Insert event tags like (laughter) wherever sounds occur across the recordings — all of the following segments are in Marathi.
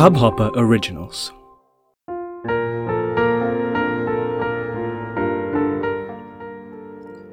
Hubhopper Originals.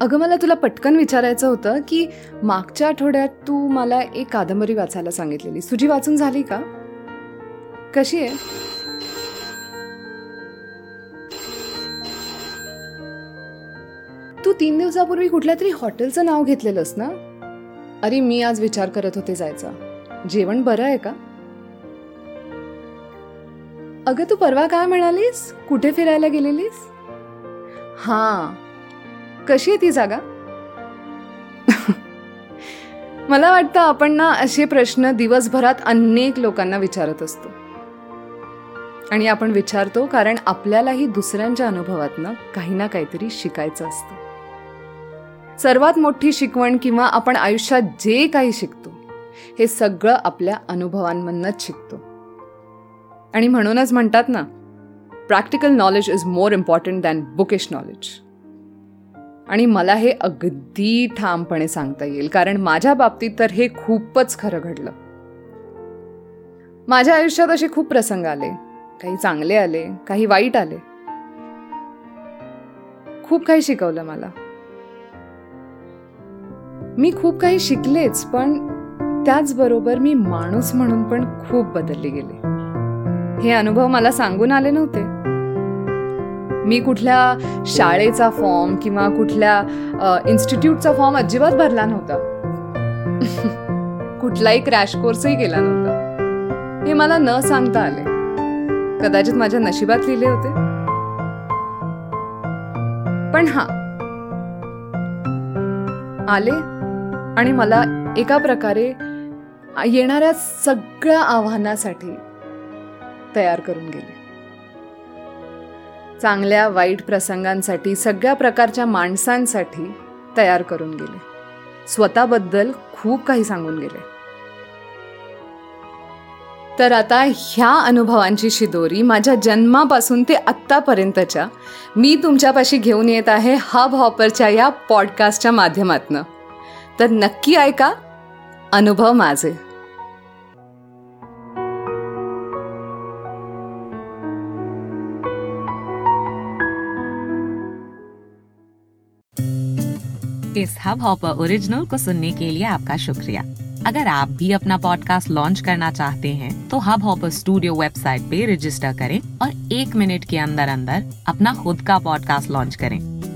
अगं मला तुला पटकन विचारायचं होतं की मागच्या आठवड्यात तू मला एक कादंबरी वाचायला सांगितलेली. तुझी वाचून झाली का? कशी आहे? तू तीन दिवसापूर्वी कुठल्या तरी हॉटेलचं नाव घेतलेलंस ना? अरे मी आज विचार करत होते जायचा. जेवण बरं आहे का? अगं तू परवा काय म्हणालीस? कुठे फिरायला गेलेलीस? हा. कशी आहे ती जागा? (laughs) मला वाटतं आपण ना असे प्रश्न दिवसभरात अनेक लोकांना विचारत असतो. आणि आपण विचारतो कारण आपल्यालाही दुसऱ्यांच्या अनुभवातनं काही ना काहीतरी शिकायचं असतं. सर्वात मोठी शिकवण किंवा आपण आयुष्यात जे काही शिकतो हे सगळं आपल्या अनुभवांमधनंच शिकतो. आणि म्हणूनच म्हणतात ना practical knowledge is more important than bookish knowledge आणि मला हे अगदी ठामपणे सांगता येईल कारण माझ्या बाबतीत तर हे खूपच खरं घडलं. माझ्या आयुष्यात असे खूप प्रसंग आले. काही चांगले आले काही वाईट आले. खूप काही शिकवलं मला. मी खूप काही शिकलेच पण त्याचबरोबर मी माणूस म्हणून पण खूप बदलले गेले. हे अनुभव मला सांगून आले नव्हते. मी कुठल्या शाळेचा फॉर्म किंवा कुठल्या इन्स्टिट्यूटचा फॉर्म अजिबात भरला नव्हता. (laughs) कुठलाही क्रॅश कोर्सही केला नव्हता. हे मला न सांगता आले. कदाचित माझ्या नशिबात लिहिले होते. पण हा. आले आणि मला एका प्रकारे येणाऱ्या सगळ्या आव्हानासाठी तयार करून गेले. चांगल्या वाईट प्रसंगांसाठी सगळ्या प्रकारच्या माणसांसाठी तयार करून गेले. स्वतःबद्दल खूप काही सांगून गेले. तर आता ह्या अनुभवांची शिदोरी माझ्या जन्मापासून ते आत्तापर्यंतच्या मी तुमच्यापाशी घेऊन येत आहे हब हॉपरच्या या पॉडकास्टच्या माध्यमातनं. तर नक्की ऐका. अनुभव माझे. इस हब हॉपर ओरिजिनल को सुनने के लिए आपका शुक्रिया। अगर आप भी अपना पॉडकास्ट लॉन्च करना चाहते हैं तो हब हॉपर स्टूडियो वेबसाइट पे रजिस्टर करें और एक मिनट के अंदर अंदर अपना खुद का पॉडकास्ट लॉन्च करें।